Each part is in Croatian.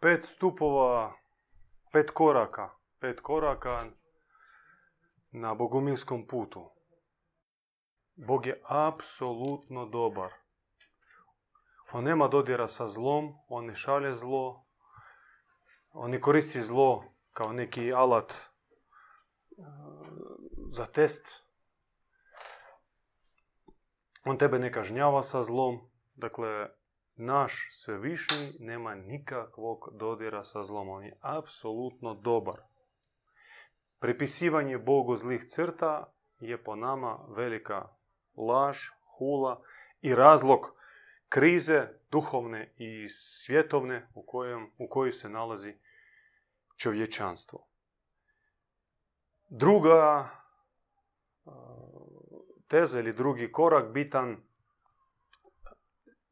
pet stupova, pet koraka, pet koraka na bogumilskom putu. Bog je apsolutno dobar. On nema dodira sa zlom, on ne šalje zlo, on ne koristi zlo kao neki alat uh, za test. On tebe ne kažnjava sa zlom. Dakle, naš svevišnji nema nikakvog dodira sa zlom. On je apsolutno dobar. Pripisivanje Bogu zlih crta je po nama velika laž, hula i razlog krize duhovne i svjetovne u, kojem, u kojoj se nalazi čovječanstvo. Druga teza ili drugi korak bitan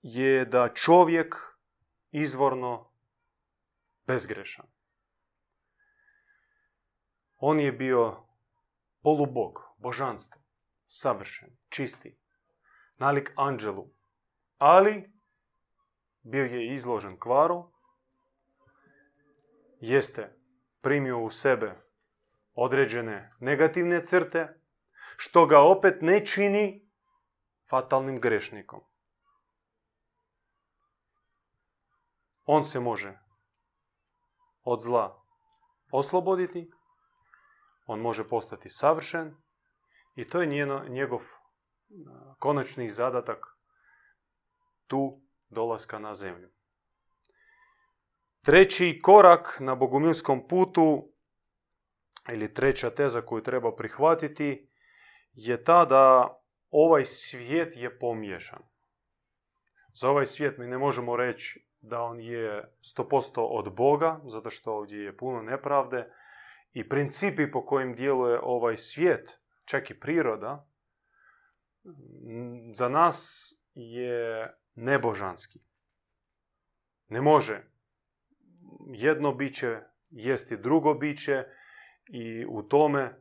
je da čovjek izvorno bezgrešan. On je bio polubog, božanstvo, savršen, čisti, nalik anđelu, ali bio je izložen kvaru, jeste primio u sebe određene negativne crte, što ga opet ne čini fatalnim grešnikom. On se može od zla osloboditi, on može postati savršen i to je njeno, njegov konačni zadatak tu dolaska na zemlju. Treći korak na bogumilskom putu ili treća teza koju treba prihvatiti je ta da ovaj svijet je pomiješan. Za ovaj svijet mi ne možemo reći da on je 100% od Boga, zato što ovdje je puno nepravde i principi po kojim djeluje ovaj svijet, čak i priroda, za nas je nebožanski. Ne može jedno biće jesti drugo biće i u tome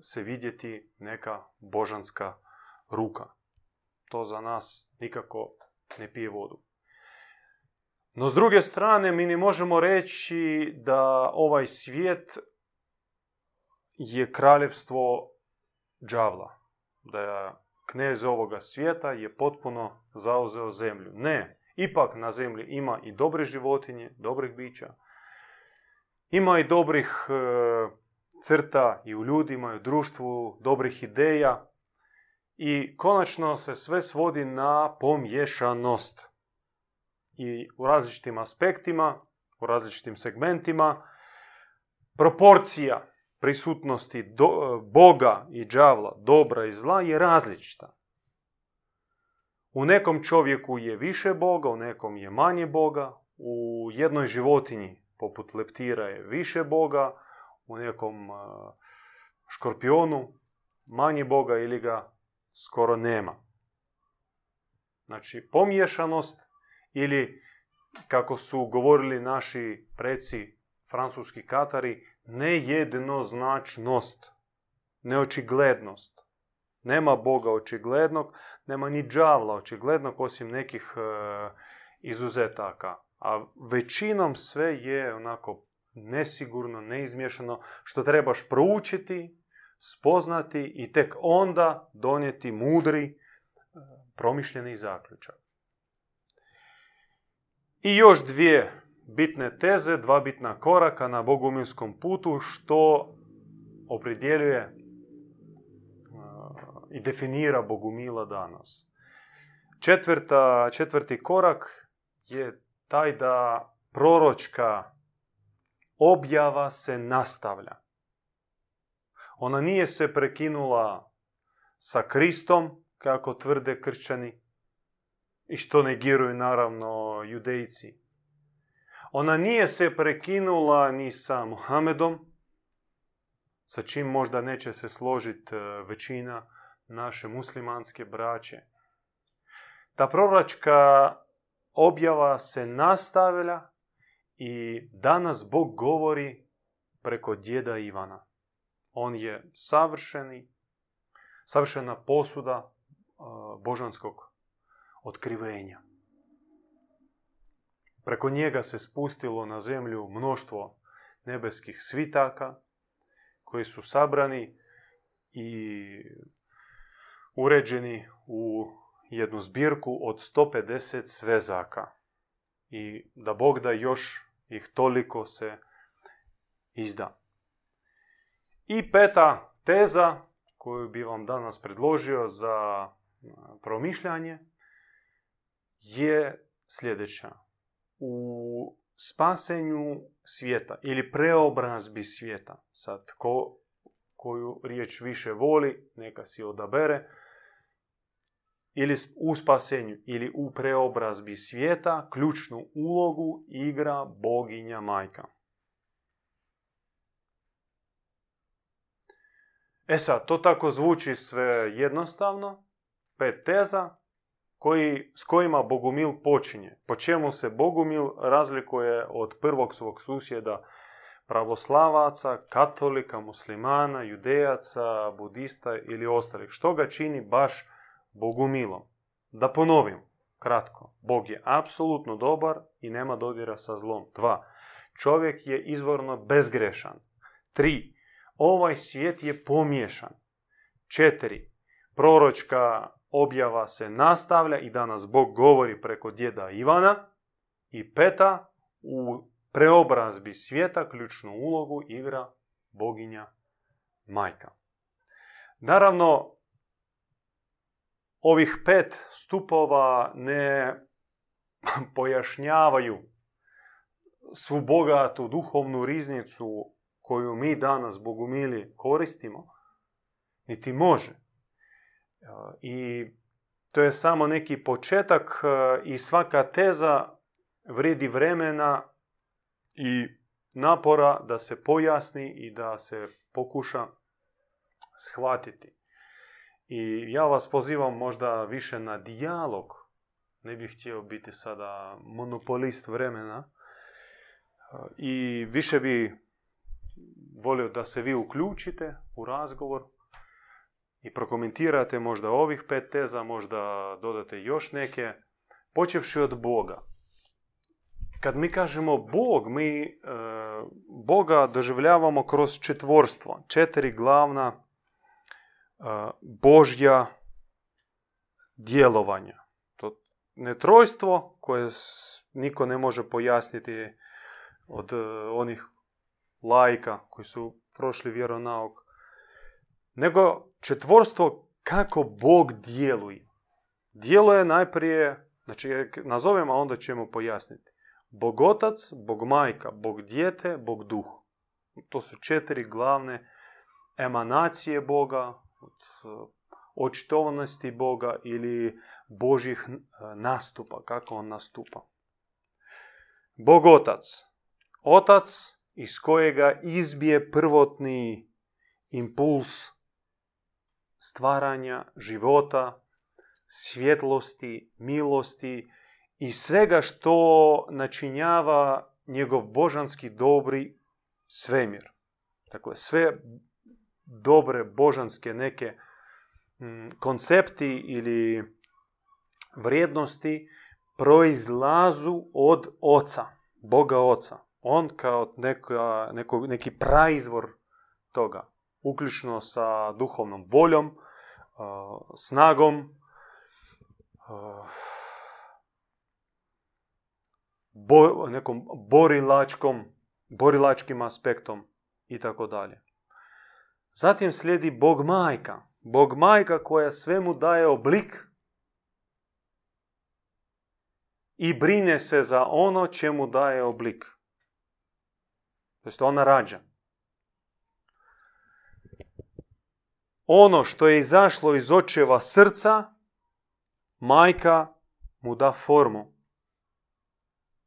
se vidjeti neka božanska ruka. To za nas nikako ne pije vodu. No s druge strane mi ne možemo reći da ovaj svijet je kraljevstvo džavla. Da je knez ovoga svijeta je potpuno zauzeo zemlju. Ne, ipak na zemlji ima i dobre životinje, dobrih bića. Ima i dobrih e, crta i u ljudima i u društvu, dobrih ideja. I konačno se sve svodi na pomješanost. I u različitim aspektima, u različitim segmentima, proporcija prisutnosti do, Boga i đavla, dobra i zla je različita. U nekom čovjeku je više Boga, u nekom je manje Boga, u jednoj životinji poput leptira je više Boga, u nekom škorpionu manje Boga ili ga skoro nema. Znači, pomiješanost ili, kako su govorili naši preci francuski katari, nejednoznačnost, neočiglednost. Nema Boga očiglednog, nema ni džavla očiglednog osim nekih e, izuzetaka. A većinom sve je onako nesigurno, neizmješano, što trebaš proučiti, spoznati i tek onda donijeti mudri, e, promišljeni zaključak. I još dvije bitne teze, dva bitna koraka na bogumilskom putu što opredjeljuje i definira bogumila danas. Četvrta, četvrti korak je taj da proročka objava se nastavlja. Ona nije se prekinula sa Kristom, kako tvrde kršćani, i što negiruju naravno judejci. Ona nije se prekinula ni sa Muhamedom, sa čim možda neće se složiti e, većina naše muslimanske braće. Ta proročka objava se nastavlja i danas Bog govori preko djeda Ivana. On je savršeni, savršena posuda e, božanskog otkrivenja. Preko njega se spustilo na zemlju mnoštvo nebeskih svitaka koji su sabrani i uređeni u jednu zbirku od 150 svezaka. I da Bog da još ih toliko se izda. I peta teza koju bi vam danas predložio za promišljanje je sljedeća. U spasenju svijeta ili preobrazbi svijeta, sad ko, koju riječ više voli, neka si odabere, ili u spasenju ili u preobrazbi svijeta ključnu ulogu igra boginja majka. E sad, to tako zvuči sve jednostavno, pet teza, koji, s kojima Bogumil počinje. Po čemu se Bogumil razlikuje od prvog svog susjeda pravoslavaca, katolika, muslimana, judejaca, budista ili ostalih. Što ga čini baš Bogumilom? Da ponovim, kratko. Bog je apsolutno dobar i nema dodira sa zlom. Dva. Čovjek je izvorno bezgrešan. Tri. Ovaj svijet je pomiješan. Četiri. Proročka objava se nastavlja i danas Bog govori preko djeda Ivana. I peta, u preobrazbi svijeta ključnu ulogu igra boginja majka. Naravno, ovih pet stupova ne pojašnjavaju svu bogatu duhovnu riznicu koju mi danas, bogumili, koristimo, niti može. I to je samo neki početak e, i svaka teza vredi vremena i napora da se pojasni i da se pokuša shvatiti. I ja vas pozivam možda više na dijalog. Ne bih htio biti sada monopolist vremena. I više bi volio da se vi uključite u razgovor i prokomentirate možda ovih pet teza, možda dodate još neke, počevši od Boga. Kad mi kažemo Bog, mi e, Boga doživljavamo kroz četvorstvo, četiri glavna e, Božja djelovanja. To ne trojstvo koje niko ne može pojasniti od e, onih lajka koji su prošli vjeronauk, nego četvorstvo kako Bog djeluje. Djeluje najprije, znači nazovemo, a onda ćemo pojasniti. Bog otac, Bog majka, Bog dijete, Bog duh. To su četiri glavne emanacije Boga, očitovanosti Boga ili Božih e, nastupa, kako on nastupa. Bog otac. Otac iz kojega izbije prvotni impuls stvaranja, života, svjetlosti, milosti i svega što načinjava njegov božanski dobri svemir. Dakle, sve dobre božanske neke mm, koncepti ili vrijednosti proizlazu od oca, Boga oca. On kao neka, neko, neki praizvor toga, uključno sa duhovnom voljom, snagom, bo, nekom borilačkom, borilačkim aspektom i tako dalje. Zatim slijedi Bog majka. Bog majka koja svemu daje oblik i brine se za ono čemu daje oblik. To ona rađa. Ono što je izašlo iz očeva srca, majka mu da formu.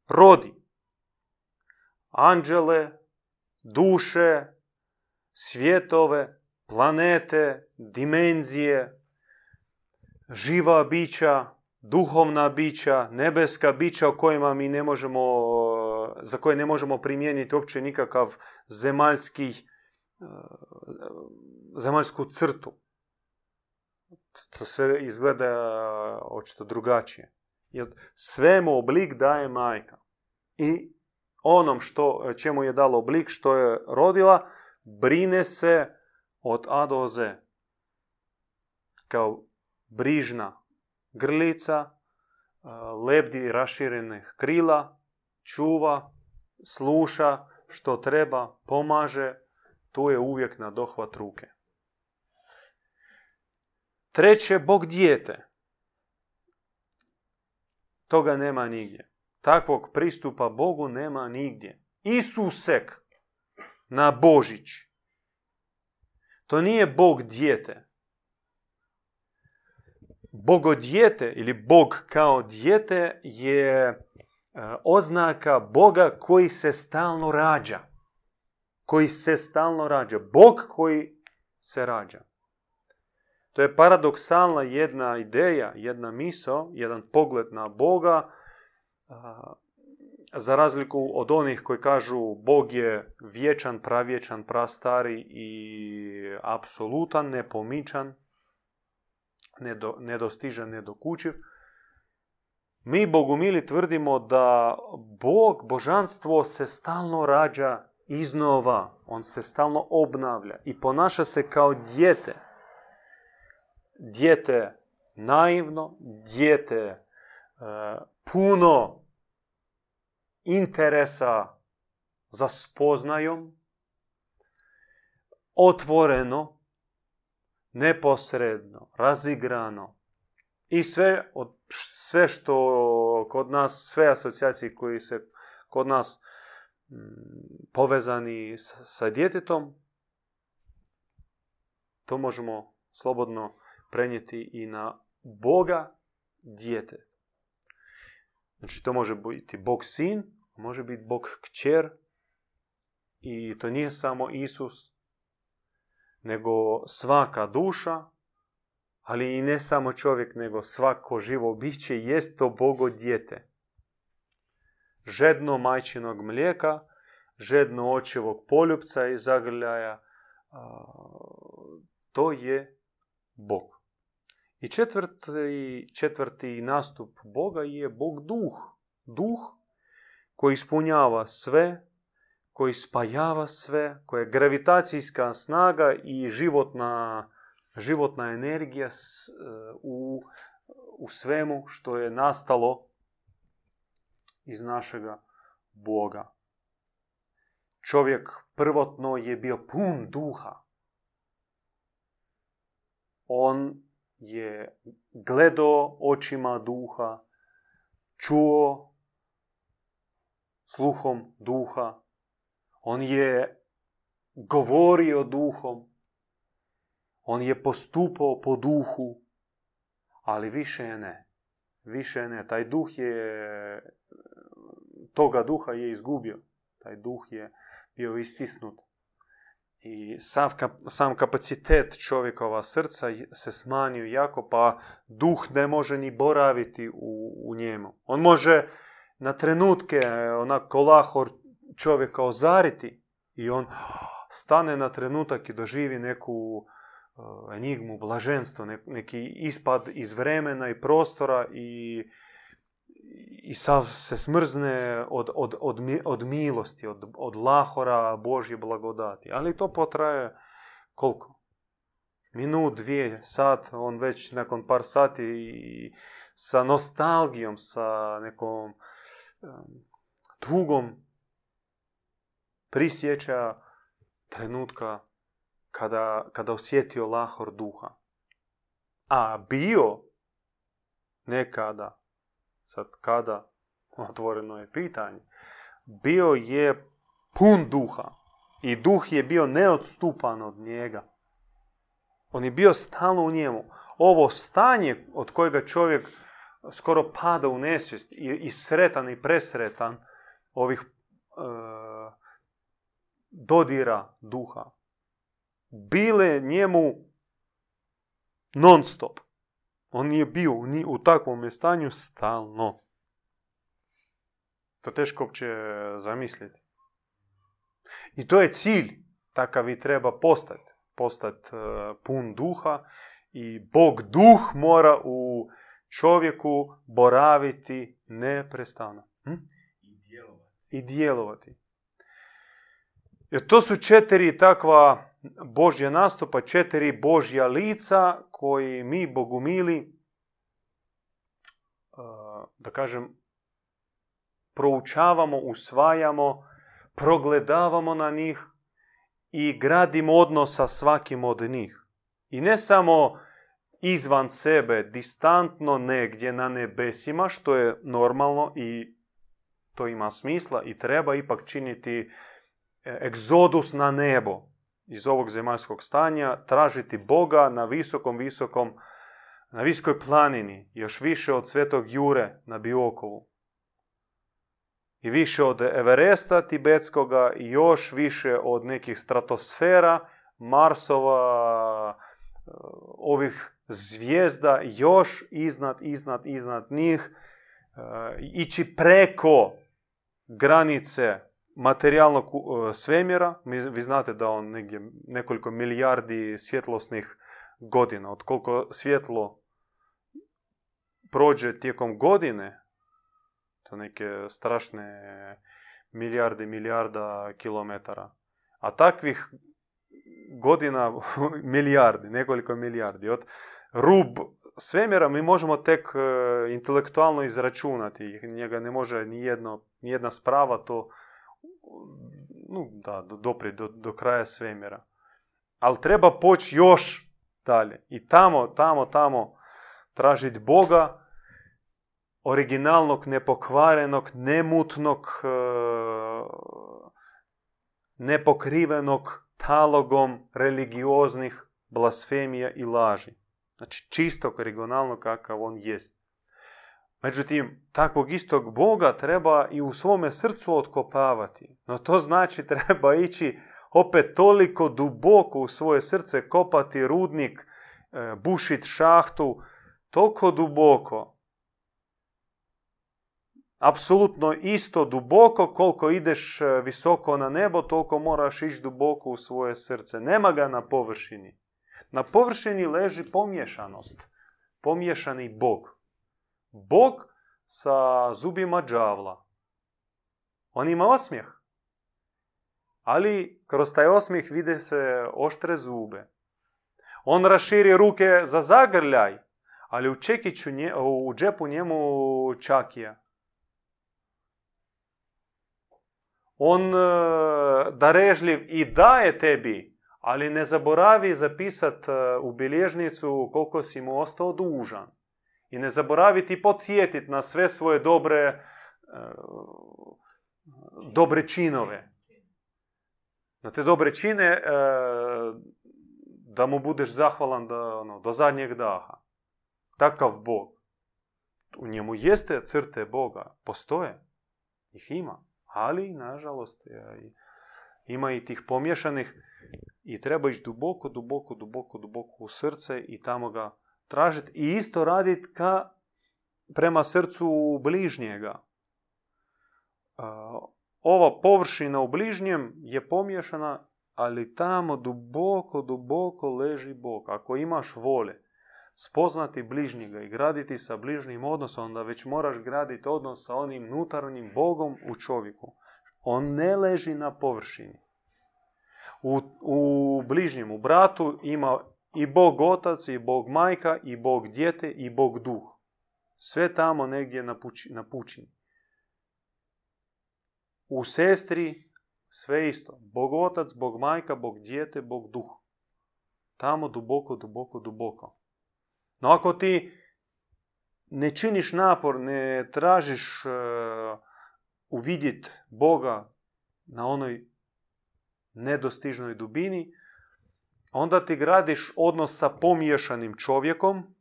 Rodi. Anđele, duše, svjetove, planete, dimenzije, živa bića, duhovna bića, nebeska bića o kojima mi ne možemo, za koje ne možemo primijeniti uopće nikakav zemaljski, zemaljsku crtu. To sve izgleda očito drugačije. Jer svemu oblik daje majka. i onom što, čemu je dalo oblik, što je rodila, brine se od A do Z. Kao brižna grlica, lebdi raširenih krila, čuva, sluša što treba, pomaže, tu je uvijek na dohvat ruke. Treće, Bog dijete. Toga nema nigdje. Takvog pristupa Bogu nema nigdje. Isusek na Božić. To nije Bog dijete. Bogodijete ili Bog kao dijete je e, oznaka Boga koji se stalno rađa. Koji se stalno rađa. Bog koji se rađa. To je paradoksalna jedna ideja, jedna misao, jedan pogled na Boga, za razliku od onih koji kažu Bog je vječan, pravječan, prastari i apsolutan, nepomičan, nedostižan, nedokučiv. Mi bogumili tvrdimo da Bog, božanstvo se stalno rađa iznova. On se stalno obnavlja i ponaša se kao dijete. Dijete naivno, dijete e, puno interesa za spoznajom, otvoreno, neposredno, razigrano i sve, od, sve što kod nas, sve asocijacije koji se kod nas mm, povezani sa, sa djetetom, to možemo slobodno prenijeti i na Boga dijete. Znači to može biti Bog sin, može biti Bog kćer i to nije samo Isus, nego svaka duša, ali i ne samo čovjek, nego svako živo biće, jest to Bogo dijete. Žedno majčinog mlijeka, žedno očevog poljupca i zagrljaja, to je Bog. I četvrti, četvrti nastup Boga je Bog duh. Duh koji ispunjava sve koji spajava sve, koja je gravitacijska snaga i životna, životna energija u, u svemu što je nastalo iz našega Boga. Čovjek prvotno je bio pun duha. On je gledao očima duha, čuo sluhom duha, on je govorio duhom. On je postupao po duhu. Ali više ne. Više ne. Taj duh je... Toga duha je izgubio. Taj duh je bio istisnut. I sam, sam kapacitet čovjekova srca se smanjio jako, pa duh ne može ni boraviti u, u njemu. On može na trenutke, onak kolahor čovjeka ozariti i on stane na trenutak i doživi neku uh, enigmu, blaženstvo, neki ispad iz vremena i prostora i, i sav se smrzne od, od, od, od milosti, od, od lahora Božje blagodati. Ali to potraje koliko? Minut, dvije, sat, on već nakon par sati i sa nostalgijom, sa nekom tugom prisjeća trenutka kada, kada osjetio lahor duha. A bio nekada, sad kada, otvoreno je pitanje, bio je pun duha i duh je bio neodstupan od njega. On je bio stalno u njemu. Ovo stanje od kojega čovjek skoro pada u nesvijest i, i sretan i presretan ovih e, dodira duha. Bile njemu non stop. On nije bio u takvom stanju stalno. To teško uopće zamisliti. I to je cilj. Takav i treba postati. Postati e, pun duha i Bog duh mora u čovjeku boraviti neprestano. Hm? I djelovati. i djelovati. Jer to su četiri takva Božja nastupa, četiri Božja lica koji mi, Bogumili, da kažem, proučavamo, usvajamo, progledavamo na njih i gradimo odnos sa svakim od njih. I ne samo izvan sebe, distantno negdje na nebesima, što je normalno i to ima smisla i treba ipak činiti e, egzodus na nebo iz ovog zemaljskog stanja, tražiti Boga na visokom, visokom, na viskoj planini, još više od svetog Jure na Biokovu. I više od Everesta tibetskoga i još više od nekih stratosfera, Marsova, e, ovih zvijezda još iznad, iznad, iznad njih, e, ići preko granice materijalnog e, svemira. Vi znate da on negdje nekoliko milijardi svjetlosnih godina, od koliko svjetlo prođe tijekom godine, to neke strašne milijarde, milijarda kilometara. A takvih godina milijardi, nekoliko milijardi. Od rub svemira mi možemo tek e, intelektualno izračunati. Njega ne može ni, jedno, ni jedna sprava to no, da, dopri do, do kraja svemira. Ali treba poći još dalje. I tamo, tamo, tamo tražiti Boga, originalnog, nepokvarenog, nemutnog, e, nepokrivenog talogom religioznih blasfemija i laži. Znači čistog, regionalnog kakav on jest. Međutim, takvog istog Boga treba i u svome srcu otkopavati. No to znači treba ići opet toliko duboko u svoje srce, kopati rudnik, e, bušit šahtu, toliko duboko. Apsolutno isto duboko, koliko ideš e, visoko na nebo, toliko moraš ići duboko u svoje srce. Nema ga na površini. Na površini leži pomješanost. Pomješani Bog. Bog sa zubima džavla. On ima osmijeh. Ali kroz taj osmijeh vide se oštre zube. On raširi ruke za zagrljaj, ali u čekiću, u džepu njemu čakija. On e, darežljiv i daje tebi ali ne zaboravi zapisati e, u bilježnicu koliko si mu ostao dužan. I ne zaboravi ti podsjetiti na sve svoje dobre, e, dobre činove. Na te dobre čine e, da mu budeš zahvalan do, ono, do zadnjeg daha. Takav Bog. U njemu jeste crte Boga. Postoje. Ih ima. Ali, nažalost, ima i tih pomješanih i treba ići duboko, duboko, duboko, duboko u srce i tamo ga tražiti i isto raditi ka prema srcu bližnjega. Ova površina u bližnjem je pomješana, ali tamo duboko, duboko leži Bog. Ako imaš vole spoznati bližnjega i graditi sa bližnjim odnosom, onda već moraš graditi odnos sa onim unutarnjim Bogom u čovjeku. On ne leži na površini. U, u bližnjem, u bratu ima i Bog otac, i Bog majka, i Bog djete, i Bog duh. Sve tamo negdje na, na pučini. U sestri sve isto. Bog otac, Bog majka, Bog djete, Bog duh. Tamo duboko, duboko, duboko. No ako ti ne činiš napor, ne tražiš uh, uvidjeti Boga na onoj nedostižnoj dubini, onda ti gradiš odnos sa pomiješanim čovjekom,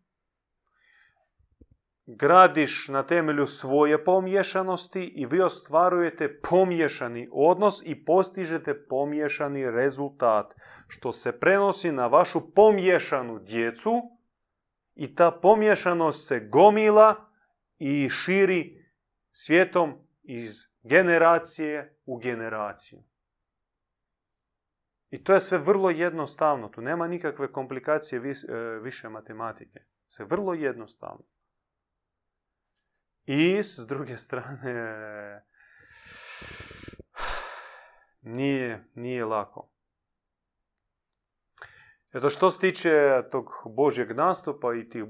gradiš na temelju svoje pomiješanosti i vi ostvarujete pomiješani odnos i postižete pomiješani rezultat, što se prenosi na vašu pomiješanu djecu i ta pomiješanost se gomila i širi svijetom iz generacije u generaciju. I to je sve vrlo jednostavno. Tu nema nikakve komplikacije e, više matematike. Sve vrlo jednostavno. I s druge strane, nije, nije lako. Eto što se tiče tog Božjeg nastupa i tih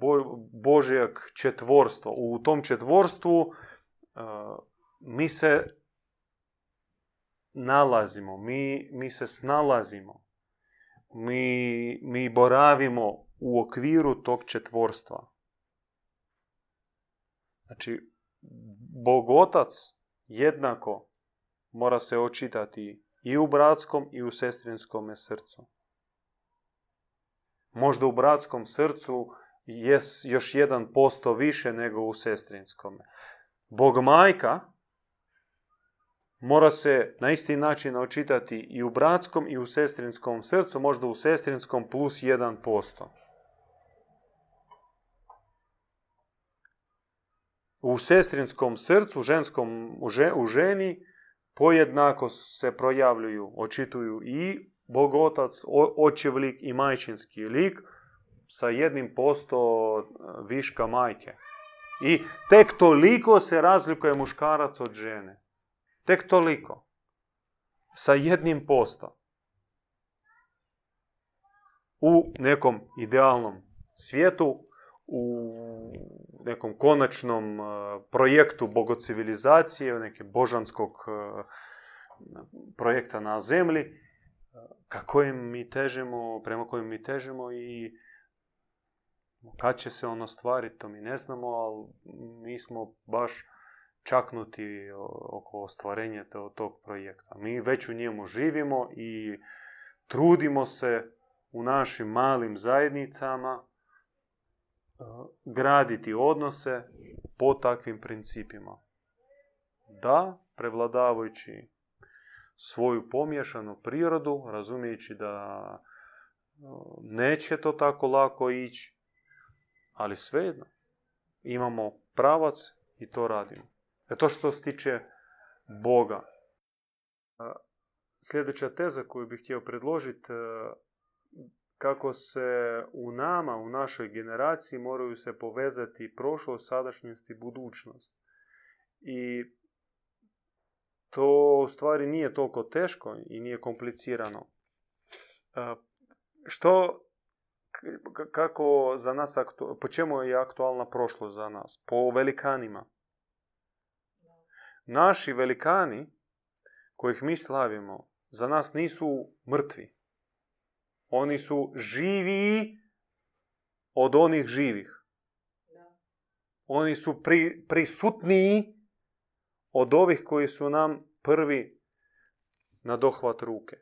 Božjeg četvorstva. U tom četvorstvu mi se nalazimo, mi, mi se snalazimo, mi, mi boravimo u okviru tog četvorstva. Znači, Bogotac jednako mora se očitati i u bratskom i u sestrinskom srcu. Možda u bratskom srcu je još jedan posto više nego u sestrinskom. Bog majka mora se na isti način očitati i u bratskom i u sestrinskom srcu, možda u sestrinskom plus posto. U sestrinskom srcu, ženskom, u ženi, pojednako se projavljuju, očituju i bogotac, očev lik i majčinski lik sa jednim posto e, viška majke. I tek toliko se razlikuje muškarac od žene. Tek toliko. Sa jednim posto. U nekom idealnom svijetu, u nekom konačnom e, projektu bogocivilizacije, nekom božanskog e, projekta na zemlji, ka kojem mi težimo, prema kojem mi težimo i kad će se ono stvariti, to mi ne znamo, ali mi smo baš čaknuti oko ostvarenja tog projekta. Mi već u njemu živimo i trudimo se u našim malim zajednicama e, graditi odnose po takvim principima. Da, prevladavajući svoju pomješanu prirodu, razumijeći da neće to tako lako ići, ali svejedno imamo pravac i to radimo. E to što se tiče Boga. Sljedeća teza koju bih htio predložiti, kako se u nama, u našoj generaciji moraju se povezati prošlost, sadašnjost i budućnost. I to u stvari nije toliko teško i nije komplicirano. Što, kako za nas, po čemu je aktualna prošlost za nas? Po velikanima. Naši velikani, kojih mi slavimo, za nas nisu mrtvi. Oni su živi od onih živih. Oni su pri, prisutniji od ovih koji su nam prvi na dohvat ruke.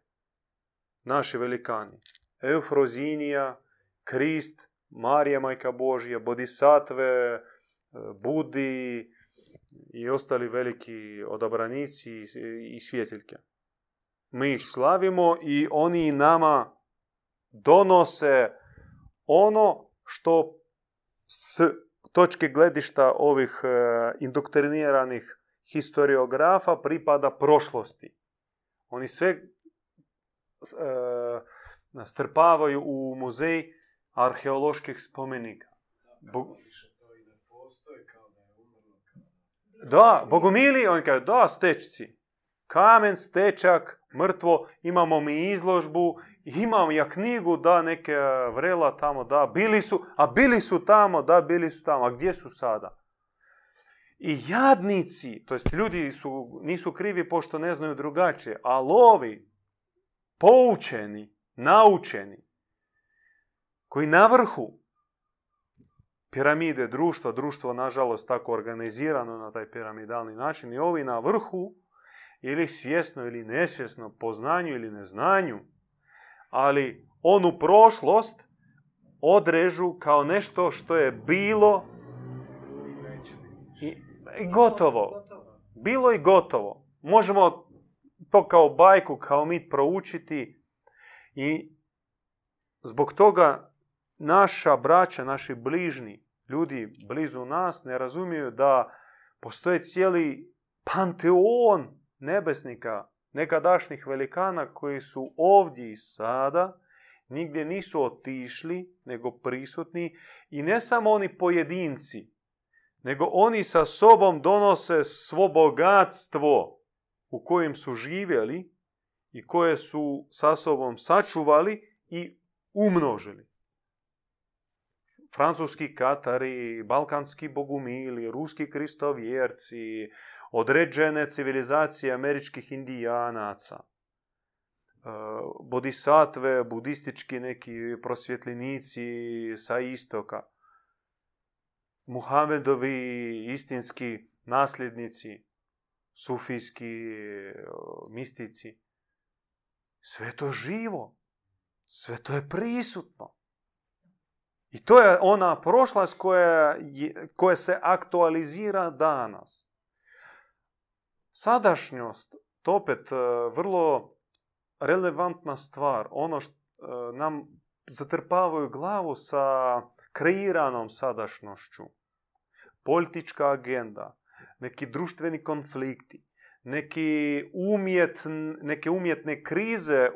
Naši velikani. Eufrozinija, Krist, Marija Majka Božja, Bodisatve, Budi i ostali veliki odabranici i svjetiljke. Mi ih slavimo i oni nama donose ono što s točke gledišta ovih eh, indoktriniranih historiografa pripada prošlosti. Oni sve e, strpavaju u muzej arheoloških spomenika. Da, bogomili, oni kažu, da, stečci. Kamen, stečak, mrtvo, imamo mi izložbu, imam ja knjigu, da, neke vrela tamo, da, bili su, a bili su tamo, da, bili su tamo, a gdje su sada? I jadnici, to jest ljudi su, nisu krivi pošto ne znaju drugačije, ali ovi, poučeni, naučeni, koji na vrhu piramide društva, društvo nažalost tako organizirano na taj piramidalni način, i ovi na vrhu, ili svjesno ili nesvjesno, po znanju ili neznanju, ali onu prošlost odrežu kao nešto što je bilo i gotovo. Bilo i gotovo. Možemo to kao bajku, kao mit proučiti i zbog toga naša braća, naši bližni, ljudi blizu nas ne razumiju da postoji cijeli panteon nebesnika, nekadašnjih velikana koji su ovdje i sada, nigdje nisu otišli, nego prisutni i ne samo oni pojedinci, nego oni sa sobom donose svo bogatstvo u kojem su živjeli i koje su sa sobom sačuvali i umnožili. Francuski katari, balkanski bogumili, ruski kristovjerci, određene civilizacije američkih indijanaca, e, bodisatve, budistički neki prosvjetljenici sa istoka, Muhamedovi istinski nasljednici, sufijski mistici. Sve to živo. Sve to je prisutno. I to je ona prošlost koja, koja se aktualizira danas. Sadašnjost, to opet e, vrlo relevantna stvar. Ono što e, nam zatrpavaju glavu sa kreiranom sadašnjošću. Politička agenda, neki društveni konflikti, neki umjet, neke umjetne krize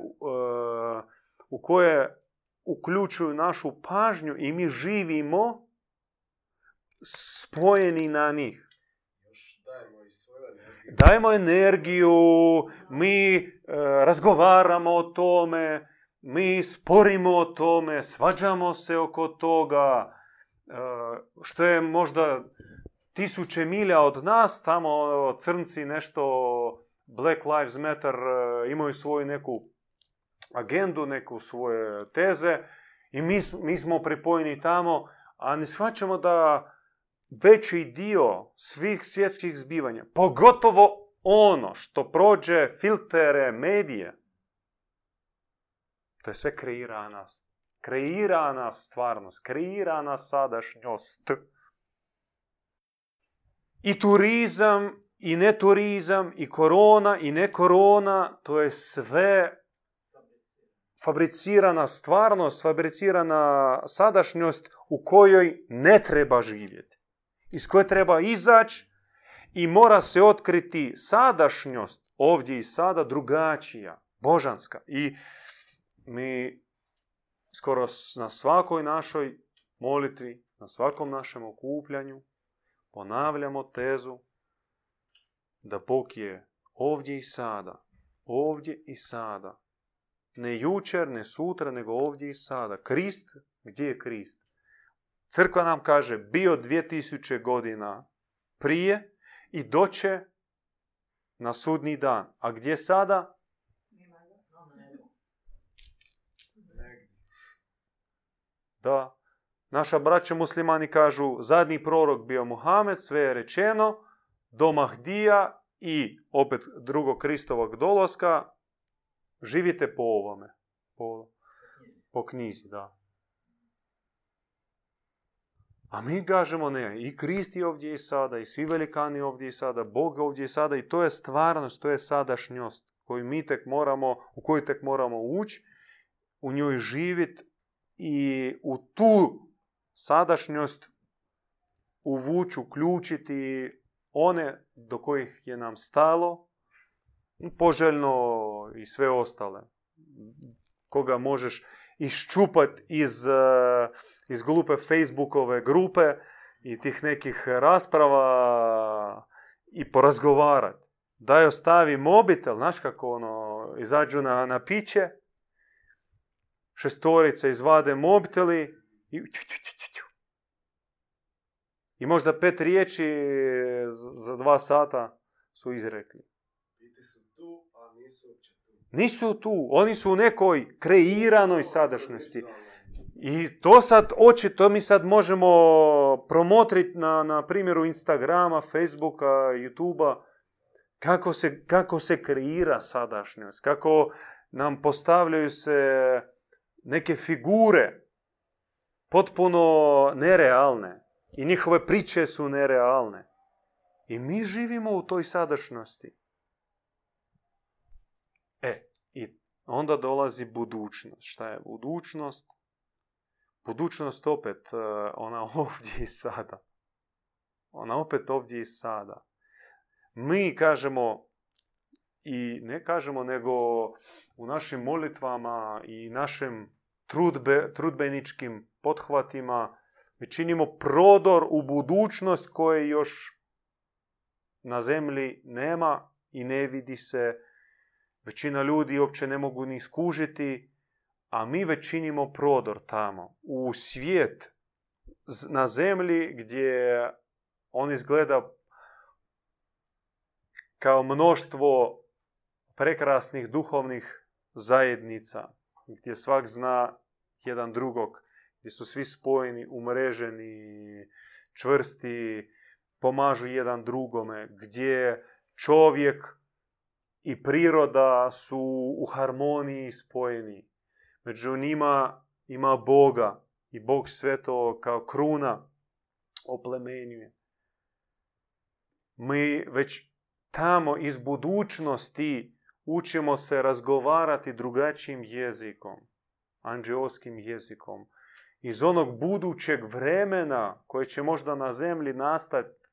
u koje uključuju našu pažnju i mi živimo spojeni na njih. Dajemo energiju, mi uh, razgovaramo o tome, mi sporimo o tome, svađamo se oko toga, uh, što je možda tisuće milja od nas, tamo crnci nešto Black Lives Matter e, imaju svoju neku agendu, neku svoje teze i mi, mi smo pripojeni tamo, a ne shvaćamo da veći dio svih svjetskih zbivanja, pogotovo ono što prođe filtere, medije, to je sve kreirana, kreirana stvarnost, kreirana sadašnjost. I turizam, i ne turizam, i korona, i ne korona, to je sve fabricirana stvarnost, fabricirana sadašnjost u kojoj ne treba živjeti. Iz koje treba izaći i mora se otkriti sadašnjost ovdje i sada drugačija, božanska. I mi skoro na svakoj našoj molitvi, na svakom našem okupljanju, ponavljamo tezu da Bog je ovdje i sada, ovdje i sada. Ne jučer, ne sutra, nego ovdje i sada. Krist, gdje je Krist? Crkva nam kaže, bio 2000 godina prije i doće na sudni dan. A gdje sada? Da, Naša braća muslimani kažu, zadnji prorok bio Muhamed, sve je rečeno, do Mahdija i opet drugog Kristovog dolaska, živite po ovome, po, po knjizi, da. A mi kažemo ne, i Krist je ovdje i sada, i svi velikani ovdje i sada, Bog ovdje i sada, i to je stvarnost, to je sadašnjost koju mi tek moramo, u koju tek moramo ući, u njoj živjeti i u tu sadašnjost uvući, uključiti one do kojih je nam stalo, poželjno i sve ostale. Koga možeš iščupat iz, eh, iz glupe Facebookove grupe i tih nekih rasprava i porazgovarati. Daj ostavi mobitel, znaš kako ono, izađu na, na piće, šestorice izvade mobiteli i i možda pet riječi za dva sata su izrekli. su tu, a nisu tu. Nisu tu, oni su u nekoj kreiranoj sadašnjosti. I to sad očito mi sad možemo promotriti na, na primjeru Instagrama, Facebooka, YouTubea, kako se, kako se kreira sadašnjost, kako nam postavljaju se neke figure potpuno nerealne i njihove priče su nerealne. I mi živimo u toj sadašnjosti. E, i onda dolazi budućnost. Šta je budućnost? Budućnost opet, e, ona ovdje i sada. Ona opet ovdje i sada. Mi kažemo, i ne kažemo, nego u našim molitvama i našim trudbe, trudbeničkim pothvatima mi činimo prodor u budućnost koje još na zemlji nema i ne vidi se, većina ljudi uopće ne mogu ni skužiti, a mi već činimo prodor tamo, u svijet, na zemlji gdje on izgleda kao mnoštvo prekrasnih duhovnih zajednica, gdje svak zna jedan drugog, gdje su svi spojeni, umreženi, čvrsti, pomažu jedan drugome, gdje čovjek i priroda su u harmoniji spojeni. Među njima ima Boga i Bog sve to kao kruna oplemenjuje. Mi već tamo iz budućnosti učimo se razgovarati drugačijim jezikom, anđeoskim jezikom. Iz onog budućeg vremena koje će možda na zemlji nastati,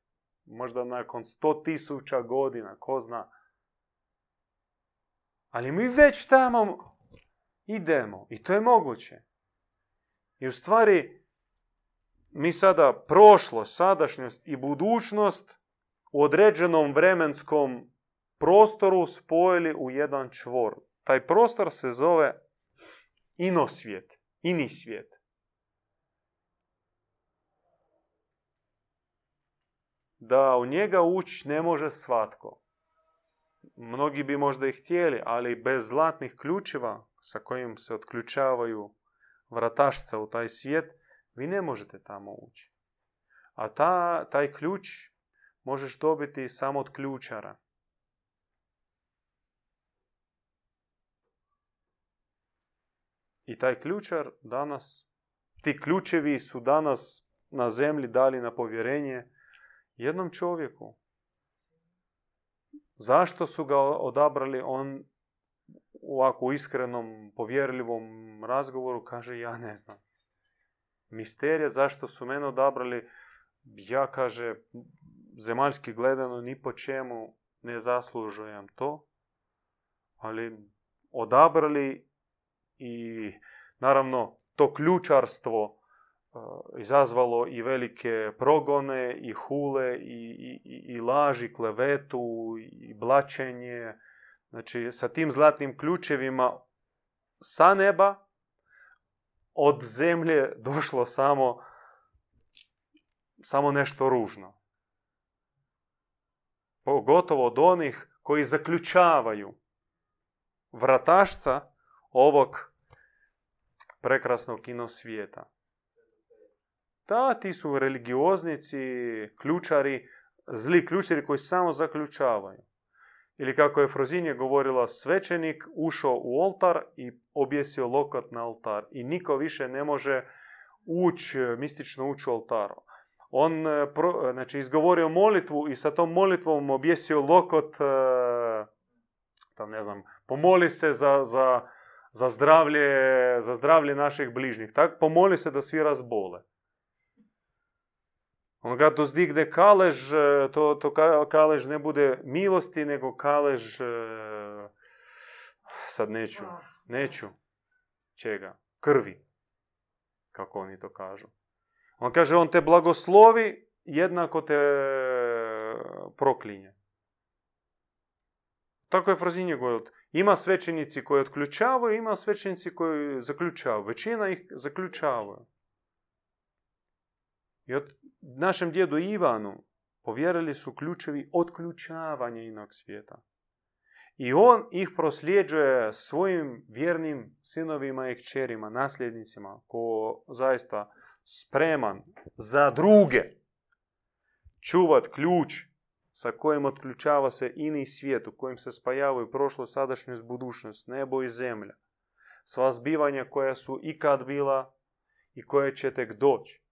možda nakon sto tisuća godina, ko zna. Ali mi već tamo idemo i to je moguće. I u stvari mi sada prošlost, sadašnjost i budućnost u određenom vremenskom prostoru spojili u jedan čvor. Taj prostor se zove inosvijet, ini svijet. Da u njega ući ne može svatko. Mnogi bi možda i htjeli, ali bez zlatnih ključeva sa kojim se otključavaju vratašca u taj svijet, vi ne možete tamo ući. A ta, taj ključ možeš dobiti samo od ključara. I taj ključar danas, ti ključevi su danas na zemlji dali na povjerenje jednom čovjeku. Zašto su ga odabrali? On u ovako iskrenom, povjerljivom razgovoru kaže ja ne znam. Misterija zašto su mene odabrali, ja kaže, zemaljski gledano ni po čemu ne zaslužujem to, ali odabrali i naravno to ključarstvo izazvalo i velike progone i hule i, i, i laži, klevetu i blačenje. Znači sa tim zlatnim ključevima sa neba od zemlje došlo samo samo nešto ružno. Pogotovo od onih koji zaključavaju vratašca ovog prekrasnog kino Da, ti su religioznici, ključari, zli ključari koji samo zaključavaju. Ili kako je Frozinje govorila, svećenik ušao u oltar i objesio lokot na oltar. I niko više ne može ući, mistično ući u oltaru. On e, znači, izgovorio molitvu i sa tom molitvom objesio lokot, e, tam ne znam, pomoli se za, za za zdravlje, za zdravlje naših bližnjih. Tak? Pomoli se da svi razbole. On ga dozdigne kalež, to, to kalež ne bude milosti, nego kalež... Sad neću. Neću. Čega? Krvi. Kako oni to kažu. On kaže, on te blagoslovi, jednako te proklinje. Tako je Frozinje govorio. Ima svećenici koji otključavaju, ima svećenici koji zaključavaju. Većina ih zaključavaju. I od našem djedu Ivanu povjerili su ključevi otključavanja inog svijeta. I on ih prosljeđuje svojim vjernim sinovima i kćerima, nasljednicima, ko zaista spreman za druge čuvat ključ sa kojim otključava se ini svijet, u kojem se spajavaju prošlo, sadašnjost, budućnost, nebo i zemlja. Sva zbivanja koja su ikad bila i koje će tek doći.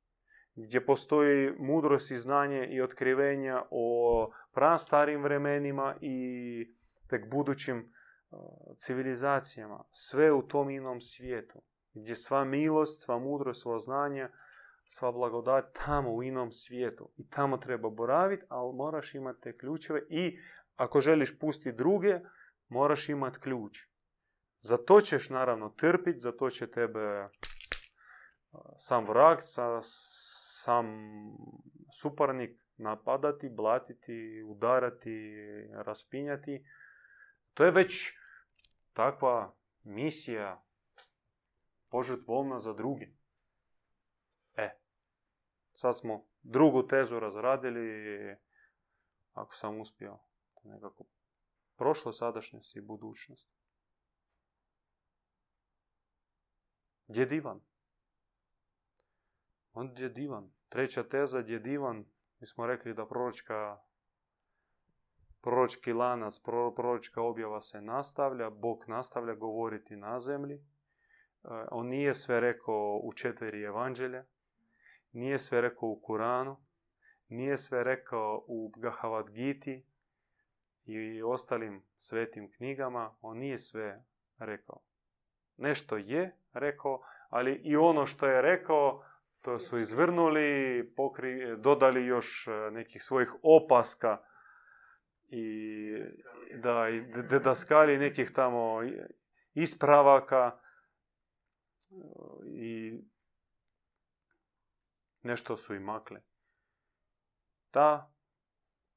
Gdje postoji mudrost i znanje i otkrivenja o prastarim vremenima i tek budućim civilizacijama. Sve u tom inom svijetu. Gdje sva milost, sva mudrost, sva znanja sva blagodat tamo u inom svijetu. I tamo treba boraviti, ali moraš imati te ključeve i ako želiš pustiti druge, moraš imati ključ. Za to ćeš naravno trpiti, za to će tebe sam vrag, sam suparnik napadati, blatiti, udarati, raspinjati. To je već takva misija požrtvovna za drugi. E, sad smo drugu tezu razradili, ako sam uspio, nekako prošlo, sadašnjost i budućnost. Gdje divan? On je divan. Treća teza je divan. Mi smo rekli da proročka proročki lanac, proročka objava se nastavlja, Bog nastavlja govoriti na zemlji. E, on nije sve rekao u četiri evanđelja, nije sve rekao u Kuranu, nije sve rekao u Gahavad Giti i ostalim svetim knjigama, on nije sve rekao. Nešto je rekao, ali i ono što je rekao, to su izvrnuli, pokri, dodali još e, nekih svojih opaska i da, i daskali nekih tamo ispravaka i nešto su i makle. Ta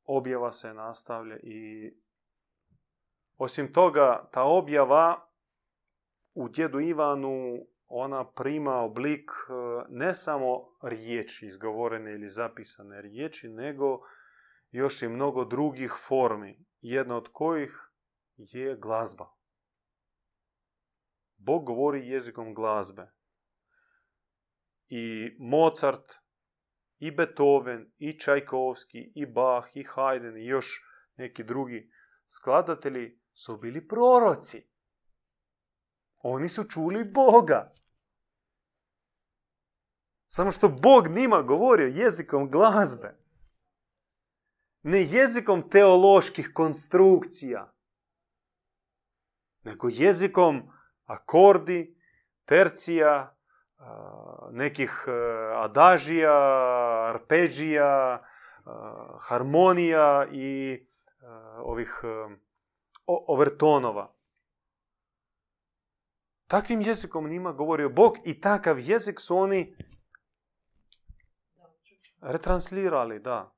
objava se nastavlja i osim toga, ta objava u djedu Ivanu ona prima oblik e, ne samo riječi, izgovorene ili zapisane riječi, nego još i mnogo drugih formi, jedna od kojih je glazba. Bog govori jezikom glazbe. I Mozart, i Beethoven, i Čajkovski, i Bach, i Haydn, i još neki drugi skladatelji su bili proroci. Oni su čuli Boga. Samo što Bog njima govorio jezikom glazbe. Ne jezikom teoloških konstrukcija. Nego jezikom akordi, tercija, nekih adažija, arpeđija, harmonija i ovih overtonova. Takvim jezikom njima govorio Bog i takav jezik su oni retranslirali, da.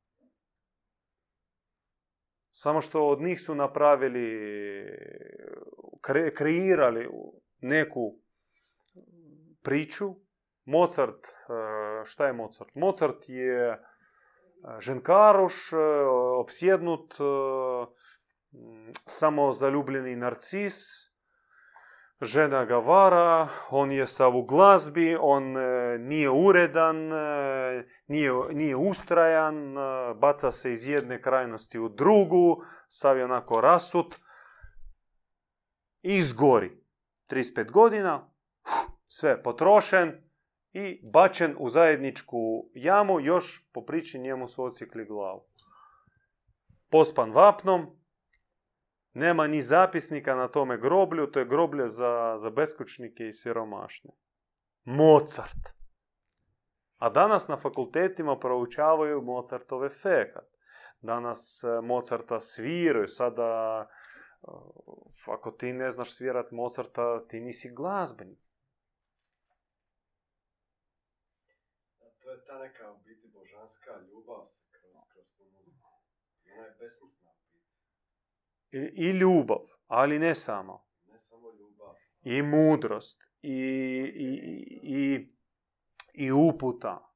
Samo što od njih su napravili, kreirali neku priču. Mozart, e, šta je Mozart? Mozart je e, ženkaruš, e, opsjednut, samo zaljubljeni narcis, žena ga vara, on je sav u glazbi, on e, nije uredan, e, nije, nije ustrajan, e, baca se iz jedne krajnosti u drugu, sav je onako rasut i izgori. 35 godina, sve potrošen i bačen u zajedničku jamu, još po priči njemu su ocikli glavu. Pospan vapnom, nema ni zapisnika na tome groblju, to je groblje za, za beskućnike i siromašne. Mozart. A danas na fakultetima proučavaju Mozartove fekat. Danas e, Mozarta sviraju, sada e, ako ti ne znaš svirat Mozarta, ti nisi glazbenik. To je ta neka biti božanska ljubav kroz, kroz tu muziku. Ona je besmrtna i ljubav, ali ne samo. Ne samo ljubav. I mudrost, i, i, i, i uputa,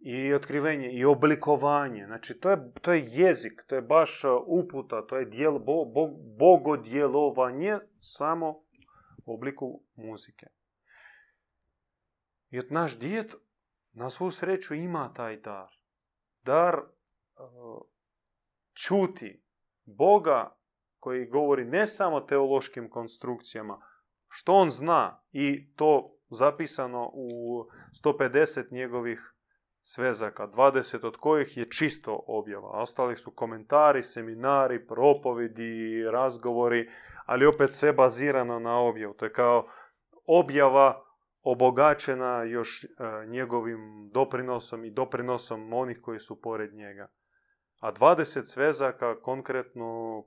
i otkrivenje, i oblikovanje. Znači, to je, to je jezik, to je baš uh, uputa, to je dijel, bo, bo, bogodjelovanje samo u obliku muzike. I naš djet na svu sreću ima taj dar. Dar uh, čuti Boga koji govori ne samo teološkim konstrukcijama, što on zna i to zapisano u 150 njegovih svezaka, 20 od kojih je čisto objava, a ostali su komentari, seminari, propovedi, razgovori, ali opet sve bazirano na objavu. To je kao objava obogačena još e, njegovim doprinosom i doprinosom onih koji su pored njega. A 20 svezaka konkretno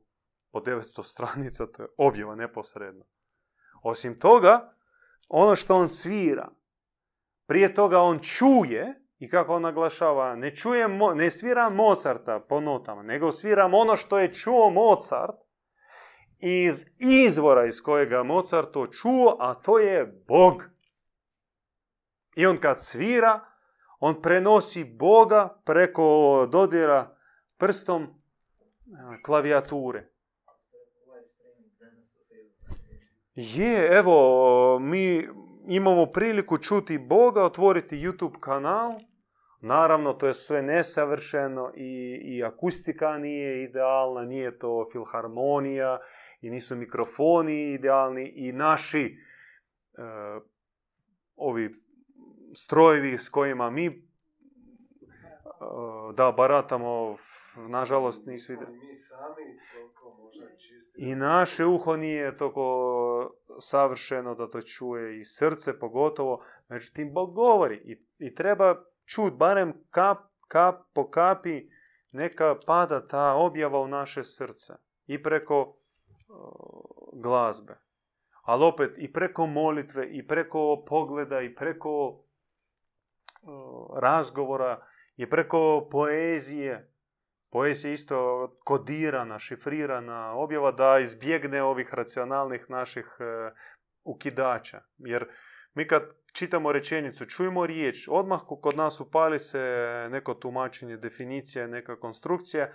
po 900 stranica, to je objava neposredno. Osim toga, ono što on svira, prije toga on čuje, i kako on naglašava, ne, čuje, ne svira Mozarta po notama, nego sviram ono što je čuo Mozart iz izvora iz kojega Mozart to čuo, a to je Bog. I on kad svira, on prenosi Boga preko dodira prstom e, klavijature. Je, evo, mi imamo priliku čuti Boga, otvoriti YouTube kanal. Naravno, to je sve nesavršeno i, i akustika nije idealna, nije to filharmonija i nisu mikrofoni idealni i naši e, ovi strojevi s kojima mi e, da baratamo, nažalost nisu ide. I naše uho nije toliko savršeno da to čuje i srce pogotovo, međutim Bog govori i, i treba čut barem kap, kap po kapi neka pada ta objava u naše srce i preko uh, glazbe. Ali opet i preko molitve i preko pogleda i preko uh, razgovora i preko poezije. Poezija je isto kodirana, šifrirana objava da izbjegne ovih racionalnih naših uh, ukidača. Jer mi kad čitamo rečenicu, čujemo riječ, odmah kod nas upali se neko tumačenje, definicija, neka konstrukcija,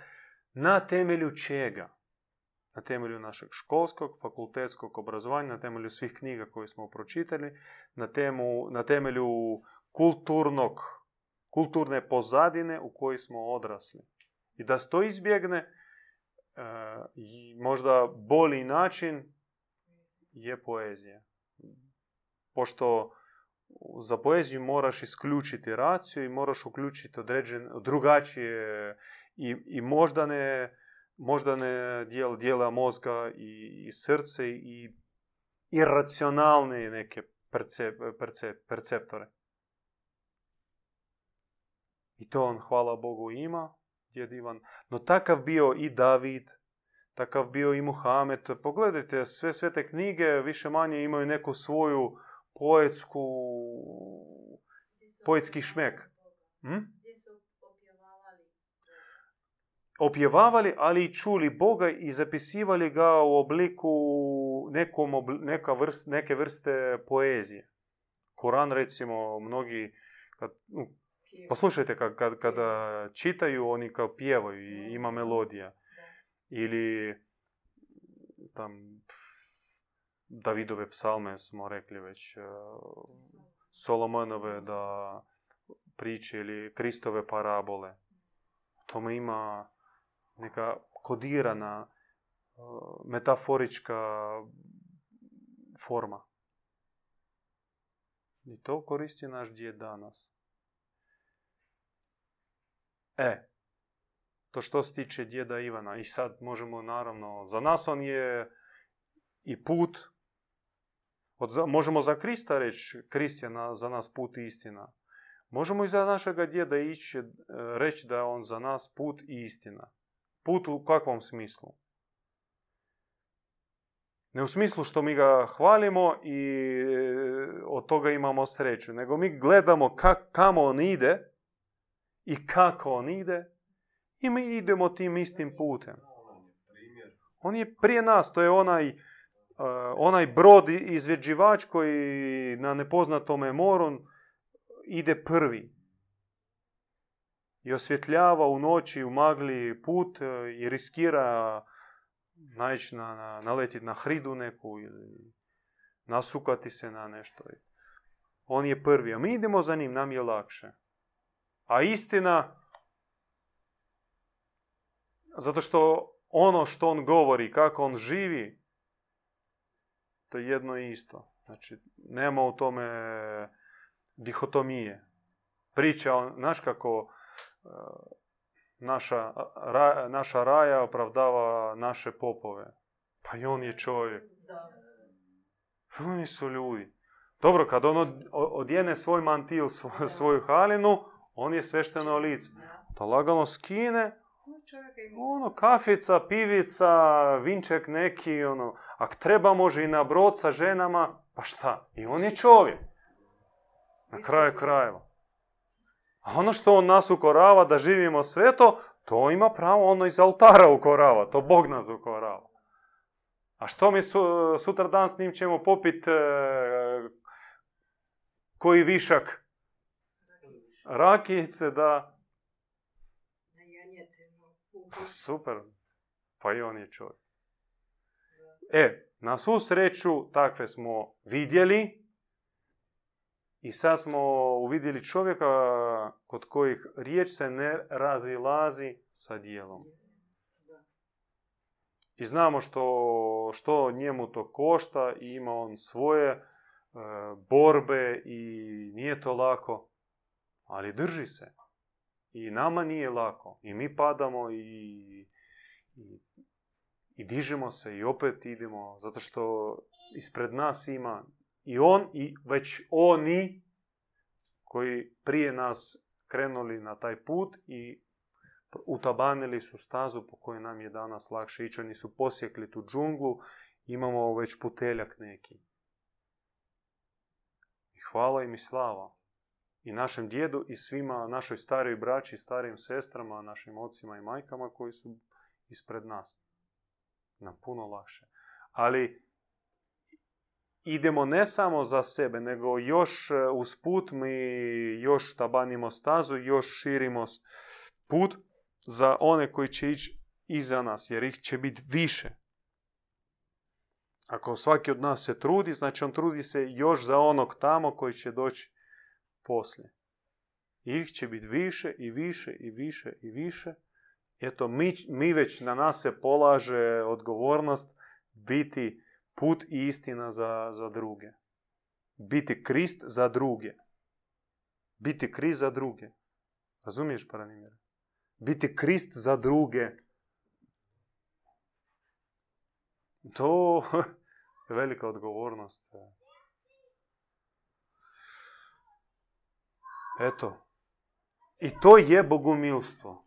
na temelju čega? Na temelju našeg školskog, fakultetskog obrazovanja, na temelju svih knjiga koje smo pročitali, na, temu, na temelju kulturnog, kulturne pozadine u kojoj smo odrasli. I da se to izbjegne, e, možda bolji način je poezija pošto za poeziju moraš isključiti raciju i moraš uključiti određene, drugačije i, i moždane, moždane dijel, dijela mozga i, i srce i iracionalne neke percep, percep, perceptore. I to on, hvala Bogu, ima, djed Ivan. No takav bio i David, takav bio i Muhamed. Pogledajte, sve sve te knjige više manje imaju neku svoju poetsku, poetski šmek. Hm? Opjevavali, ali i čuli Boga i zapisivali ga u obliku nekom, neka vrst, neke vrste poezije. Koran recimo, mnogi, kad, poslušajte kad, kad, kada čitaju, oni kao pjevaju i ima melodija. Ili tam Davidove psalme smo rekli već, Solomonove da priče ili Kristove parabole. Tome ima neka kodirana metaforička forma. I to koristi naš djed danas. E, to što se tiče djeda Ivana. I sad možemo naravno, za nas on je i put od, možemo za Krista reći, Krist je na, za nas put i istina. Možemo i za našega djeda ići, reći da je on za nas put i istina. Put u kakvom smislu? Ne u smislu što mi ga hvalimo i od toga imamo sreću, nego mi gledamo kak, kamo on ide i kako on ide i mi idemo tim istim putem. On je prije nas, to je onaj onaj brod izvjeđivač koji na nepoznatome moru ide prvi i osvjetljava u noći u magli put e, i riskira naići na, na, naletiti na hridu neku ili nasukati se na nešto. On je prvi, a mi idemo za njim, nam je lakše. A istina, zato što ono što on govori, kako on živi, to je jedno isto. Znači, nema u tome dihotomije. Priča, znaš kako e, naša, naša raja opravdava naše popove. Pa i on je čovjek. Da. Oni su ljudi. Dobro, kad on odjene svoj mantil, svoju halinu, on je svešteno lice. To lagano skine, ono, kafica, pivica, vinček neki, ono, ak treba može i na brod sa ženama, pa šta? I on je čovjek. Na kraju krajeva. A ono što on nas ukorava da živimo sve to, to ima pravo ono iz altara ukorava, to Bog nas ukorava. A što mi su, sutra dan s njim ćemo popit e, koji višak rakijice, da... Pa super. Pa i on je čovjek. E, na svu sreću takve smo vidjeli i sad smo uvidjeli čovjeka kod kojih riječ se ne razilazi sa dijelom. I znamo što, što njemu to košta i ima on svoje e, borbe i nije to lako, ali drži se. I nama nije lako. I mi padamo i, i, i dižemo se i opet idemo, zato što ispred nas ima i on i već oni koji prije nas krenuli na taj put i utabanili su stazu po kojoj nam je danas lakše ići. Oni su posjekli tu džunglu, imamo već puteljak neki. I hvala im i slava. I našem djedu i svima, našoj starijoj braći, starijim sestrama, našim ocima i majkama koji su ispred nas. Nam puno lakše. Ali idemo ne samo za sebe, nego još e, usput mi još tabanimo stazu, još širimo put za one koji će ići iza nas, jer ih će biti više. Ako svaki od nas se trudi, znači on trudi se još za onog tamo koji će doći poslije. Ih će biti više i više i više i više. Eto, mi, mi već na nas se polaže odgovornost biti put i istina za, za druge. Biti Krist za druge. Biti Krist za druge. Razumiješ, Paranimir? Biti Krist za druge. To je velika odgovornost. Eto. I to je bogumilstvo.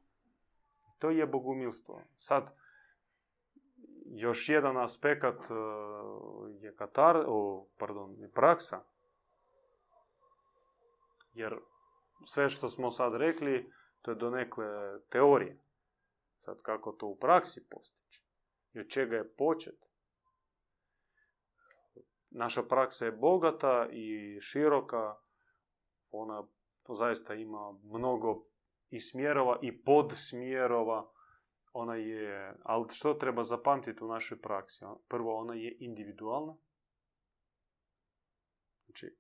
To je bogumilstvo. Sad, još jedan aspekt e, je katar, o, pardon, je praksa. Jer sve što smo sad rekli, to je donekle teorije. Sad kako to u praksi postići i od čega je počet. Naša praksa je bogata i široka. Ona zaista ima mnogo i smjerova i podsmjerova ona je, ali što treba zapamtiti u našoj praksi? Prvo, ona je individualna. Znači,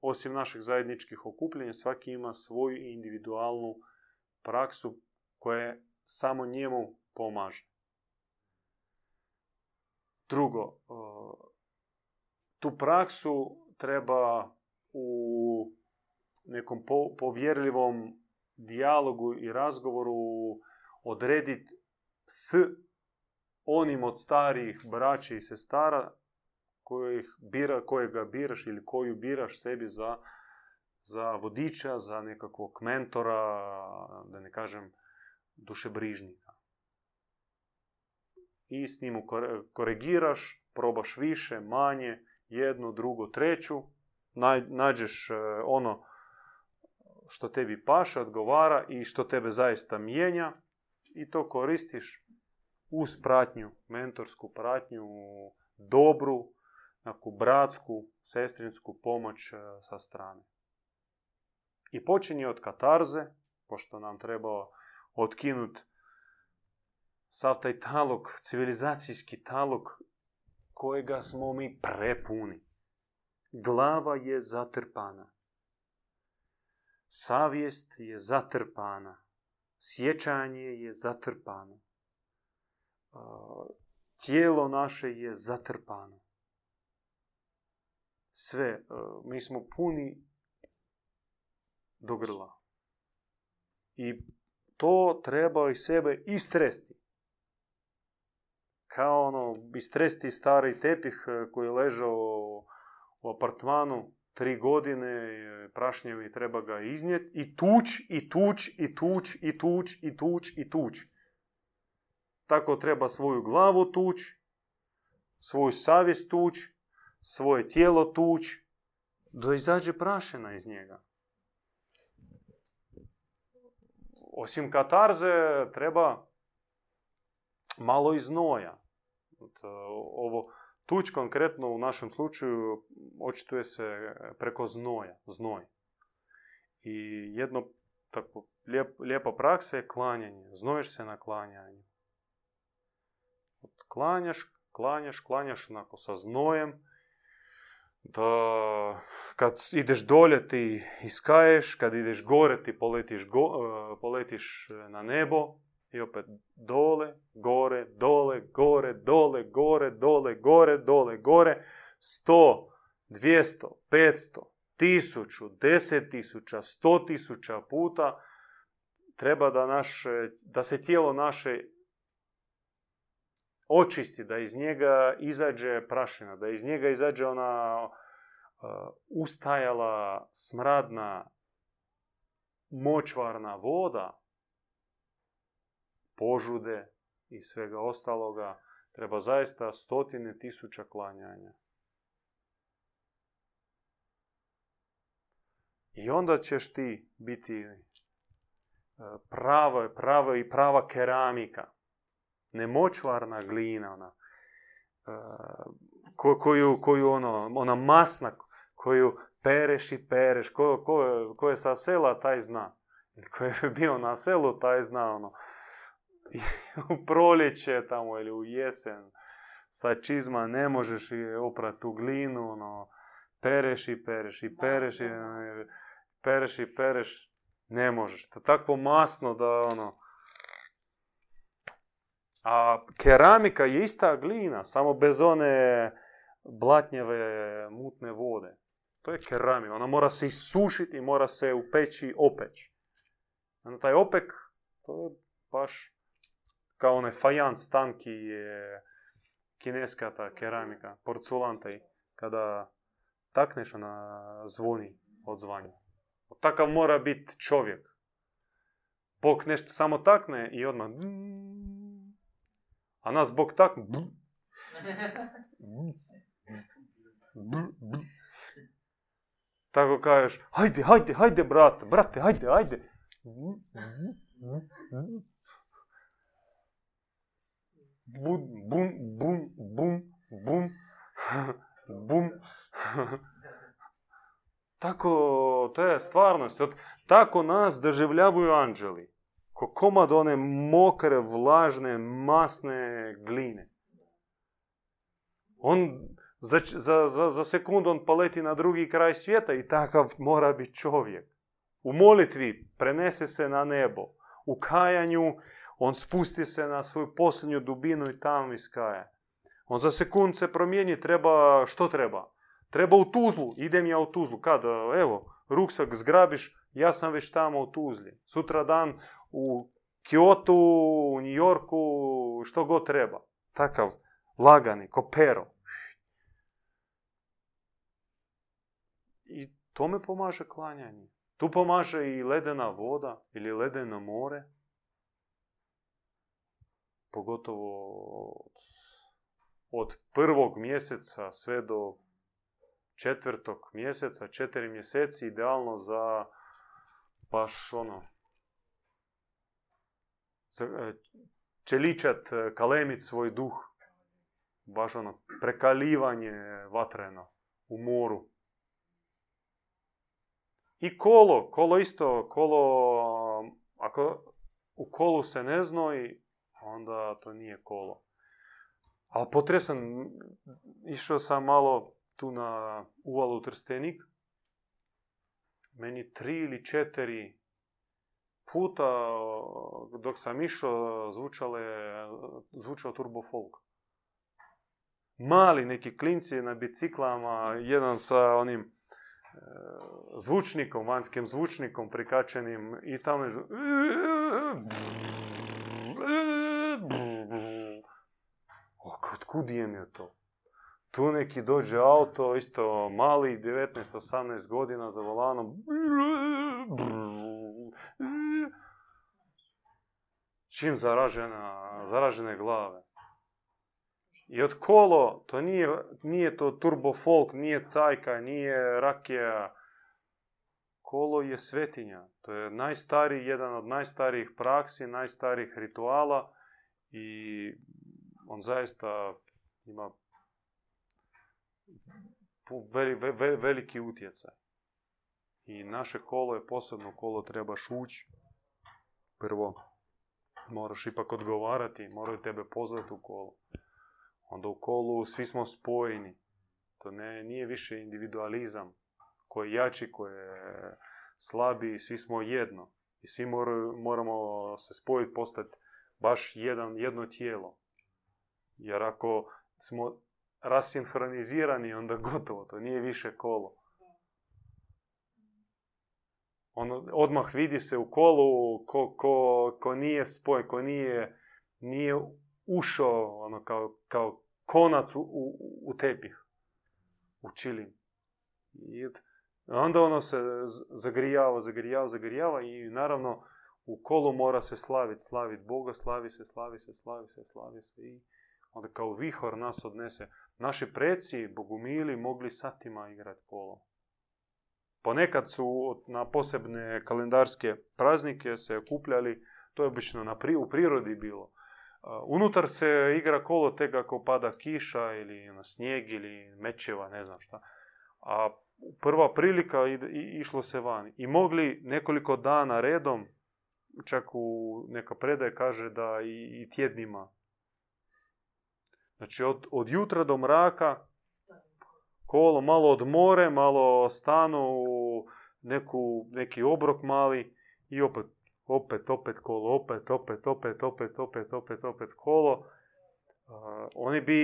osim naših zajedničkih okupljenja, svaki ima svoju individualnu praksu koja samo njemu pomaže. Drugo, eh, tu praksu treba u nekom po- povjerljivom dijalogu i razgovoru odrediti s onim od starijih braća i sestara kojih bira, kojega biraš ili koju biraš sebi za, za vodiča, za nekakvog mentora, da ne kažem dušebrižnika. I s njim kore- korigiraš, probaš više, manje, jednu, drugu, treću, nađeš e, ono što tebi paše, odgovara i što tebe zaista mijenja i to koristiš uz pratnju, mentorsku pratnju, dobru, neku bratsku, sestrinsku pomoć e, sa strane. I počinje od katarze, pošto nam treba otkinut sav taj talog, civilizacijski talog kojega smo mi prepuni. Glava je zatrpana. Savjest je zatrpana. Sjećanje je zatrpano. Tijelo naše je zatrpano. Sve. Mi smo puni do grla. I to treba iz sebe istresti. Kao ono, istresti stari tepih koji je ležao u apartmanu tri godine, e, prašnjevi, treba ga iznijeti i tuć, i tuć, i tuć, i tuć, i tuć, i tuć. Tako treba svoju glavu tuć, svoju savjest tuć, svoje tijelo tuć, da izađe prašina iz njega. Osim katarze treba malo i znoja. To, ovo tuć konkretno u našem slučaju očituje se preko znoja, znoj. I jedno tako lijep, lijepa praksa je klanjanje. Znojiš se na klanjanju. Klanjaš, klanjaš, klanjaš onako sa znojem. Da kad ideš dolje ti iskaješ, kad ideš gore ti poletiš, go, e, poletiš na nebo i opet dole, gore, dole, gore, dole, gore, dole, gore, dole, gore. Sto, dvijesto, petsto, tisuću, deset tisuća, sto tisuća puta treba da, naše, da se tijelo naše očisti, da iz njega izađe prašina, da iz njega izađe ona ustajala, smradna, močvarna voda, požude i svega ostaloga, treba zaista stotine tisuća klanjanja. I onda ćeš ti biti prava, prava i prava keramika. Nemočvarna glina, ona, koju, koju ono, ona masna, koju pereš i pereš. Ko, ko, ko je sa sela, taj zna. Ko je bio na selu, taj zna, ono. u proljeće tamo ili u jesen sa čizma ne možeš oprati tu glinu, ono, pereš i pereš i pereš i pereš i pereš, ne možeš. To takvo masno da ono... A keramika je ista glina, samo bez one blatnjeve mutne vode. To je keramika. Ona mora se isušiti i mora se u peći opeći. A taj opek, to je baš kao onaj fajans tanki je kineska ta keramika, porculanta i kada takneš ona zvoni od zvanja. Takav mora biti čovjek. Bog nešto samo takne i odmah a nas Bog takne tako kažeš hajde, hajde, hajde brate, brate, hajde, hajde bum, bum, bum, bum, bum, bum. Tako, to je stvarnost. Tako nas doživljavaju anđeli. Ko komad one mokre, vlažne, masne gline. On za, za, za, za sekundu on poleti na drugi kraj svijeta i takav mora biti čovjek. U molitvi prenese se na nebo. U kajanju on spusti se na svoju posljednju dubinu i tamo iskaje. On za sekund se promijeni, treba, što treba? Treba u Tuzlu, idem ja u Tuzlu. Kad? Evo, ruksak zgrabiš, ja sam već tamo u Tuzli. Sutra dan u Kyoto, u New Yorku, što god treba. Takav lagani, ko pero. I to me pomaže klanjanje. Tu pomaže i ledena voda ili ledeno more pogotovo od prvog mjeseca sve do četvrtog mjeseca, četiri mjeseci, idealno za baš ono, e, čeličat, e, kalemit svoj duh. Baš ono, prekalivanje vatreno u moru. I kolo, kolo isto, kolo, ako u kolu se ne znoji, onda to nije kolo. Ali potresan, išao sam malo tu na uvalu Trstenik. Meni tri ili četiri puta dok sam išao zvučale, zvučao turbo folk. Mali neki klinci na biciklama, jedan sa onim e, zvučnikom, vanjskim zvučnikom prikačenim i tamo je od kud je to? Tu neki dođe auto, isto mali, 19-18 godina za volanom. Čim zaražena, zaražene glave. I od kolo, to nije, nije to turbo folk, nije cajka, nije rakija. Kolo je svetinja. To je najstariji, jedan od najstarijih praksi, najstarijih rituala i on zaista ima veli- ve- ve- veliki utjecaj. I naše kolo je posebno kolo, trebaš ući. Prvo, moraš ipak odgovarati, moraju tebe pozvati u kolo. Onda u kolu svi smo spojeni. To ne, nije više individualizam. Ko je jači, ko je slabiji, svi smo jedno. I svi moraju, moramo se spojiti, postati baš jedan, jedno tijelo. Jer ako smo rasinhronizirani, onda gotovo, to nije više kolo. Ono, odmah vidi se u kolu ko, ko, ko nije spojen, ko nije, nije ušao ono, kao, kao konac u, u, u tepih, u čilim. I onda ono se zagrijava, zagrijava, zagrijava i naravno u kolu mora se slaviti, slaviti Boga, slavi se, slavi se, slavi se, slavi se i onda kao vihor nas odnese. Naši preci, bogumili, mogli satima igrati kolo. Ponekad su na posebne kalendarske praznike se okupljali, to je obično na pri, u prirodi bilo. A, Unutar se igra kolo tek ako pada kiša ili na snijeg ili mečeva, ne znam šta. A prva prilika išlo se van. I mogli nekoliko dana redom, čak u neka predaje kaže da i tjednima. Znači od, od jutra do mraka kolo, malo odmore, malo stanu u neku, neki obrok mali i opet, opet, opet kolo, opet, opet, opet, opet, opet, opet, opet kolo. A, oni bi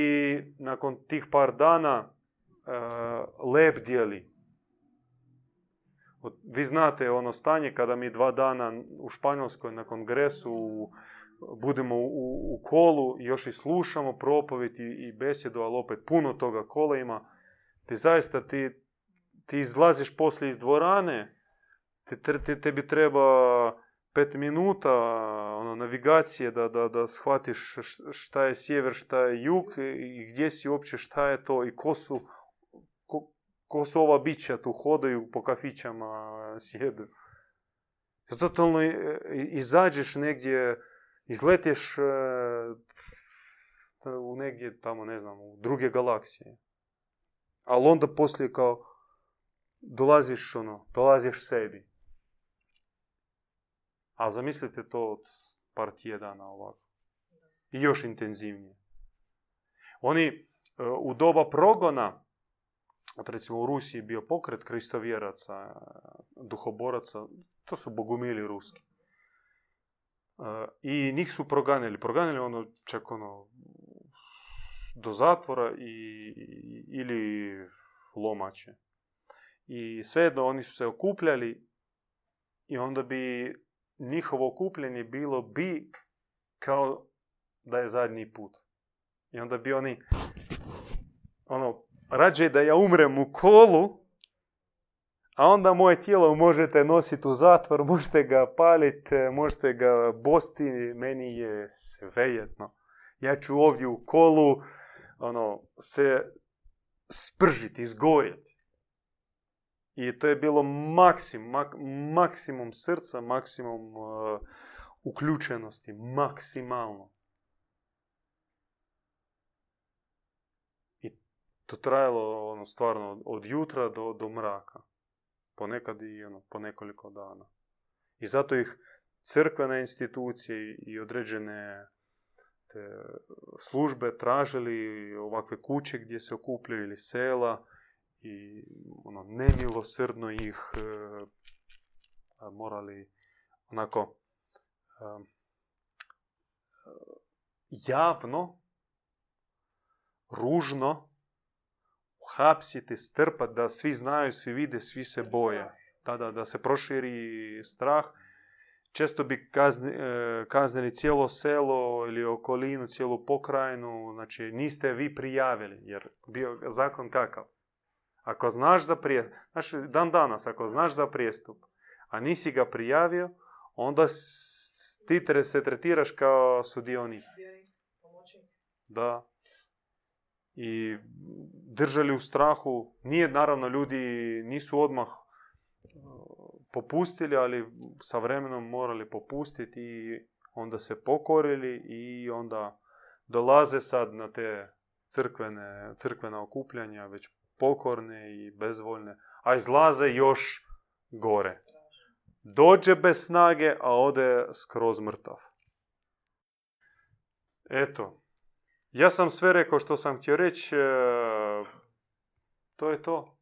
nakon tih par dana uh, lebdjeli. Od- Vi znate ono stanje kada mi dva dana u Španjolskoj na kongresu budemo u, u, kolu i još i slušamo propovjed i, i besjedu, ali opet puno toga kola ima ti zaista ti, ti izlaziš poslije iz dvorane, tre- ti, tebi treba pet minuta ono, navigacije da, da, da shvatiš šta je sjever, šta je jug i gdje si uopće, šta je to i ko su, ko, ko su ova bića tu hodaju po kafićama, sjedu. Totalno izađeš negdje, izletješ e, u negdje tamo, ne znam, u druge galaksije. Ali onda poslije kao dolaziš ono, dolaziš sebi. A zamislite to od par tjedana ovako. I još intenzivnije. Oni u doba progona, od recimo u Rusiji bio pokret kristovjeraca, duhoboraca, to su bogumili ruski. I njih su proganjali. Proganjali ono čak ono do zatvora i, i- ili lomače. I svejedno oni su se okupljali i onda bi njihovo okupljanje bilo bi kao da je zadnji put. I onda bi oni ono, rađe da ja umrem u kolu, a onda moje tijelo možete nositi u zatvor, možete ga paliti, možete ga bosti, meni je svejedno. Ja ću ovdje u kolu ono, se spržiti, izgorjeti. I to je bilo maksim, mak- maksimum srca, maksimum uh, uključenosti, maksimalno. I to trajalo ono, stvarno od jutra do, do mraka. Ponekad i ono, po nekoliko dana. I zato ih crkvene institucije i- određene te službe tražili ovakve kuće gdje se okupljaju ili sela i ono, nemilosrdno ih e, morali onako e, javno, ružno uhapsiti, strpat da svi znaju, svi vide, svi se boje. Da, da, da se proširi strah. Često bi kazni, e, kaznili cijelo selo ili okolinu, cijelu pokrajinu. Znači, niste vi prijavili, jer bio zakon kakav. Ako znaš za prijestup, znači dan danas, ako znaš za prijestup, a nisi ga prijavio, onda ti se tretiraš kao sudionik. Da. I držali u strahu. Nije, naravno, ljudi nisu odmah uh, popustili, ali sa vremenom morali popustiti i onda se pokorili i onda dolaze sad na te crkvene, crkvena okupljanja, već pokorne i bezvoljne, a izlaze još gore. Dođe bez snage, a ode skroz mrtav. Eto, ja sam sve rekao što sam htio reći, e, to je to.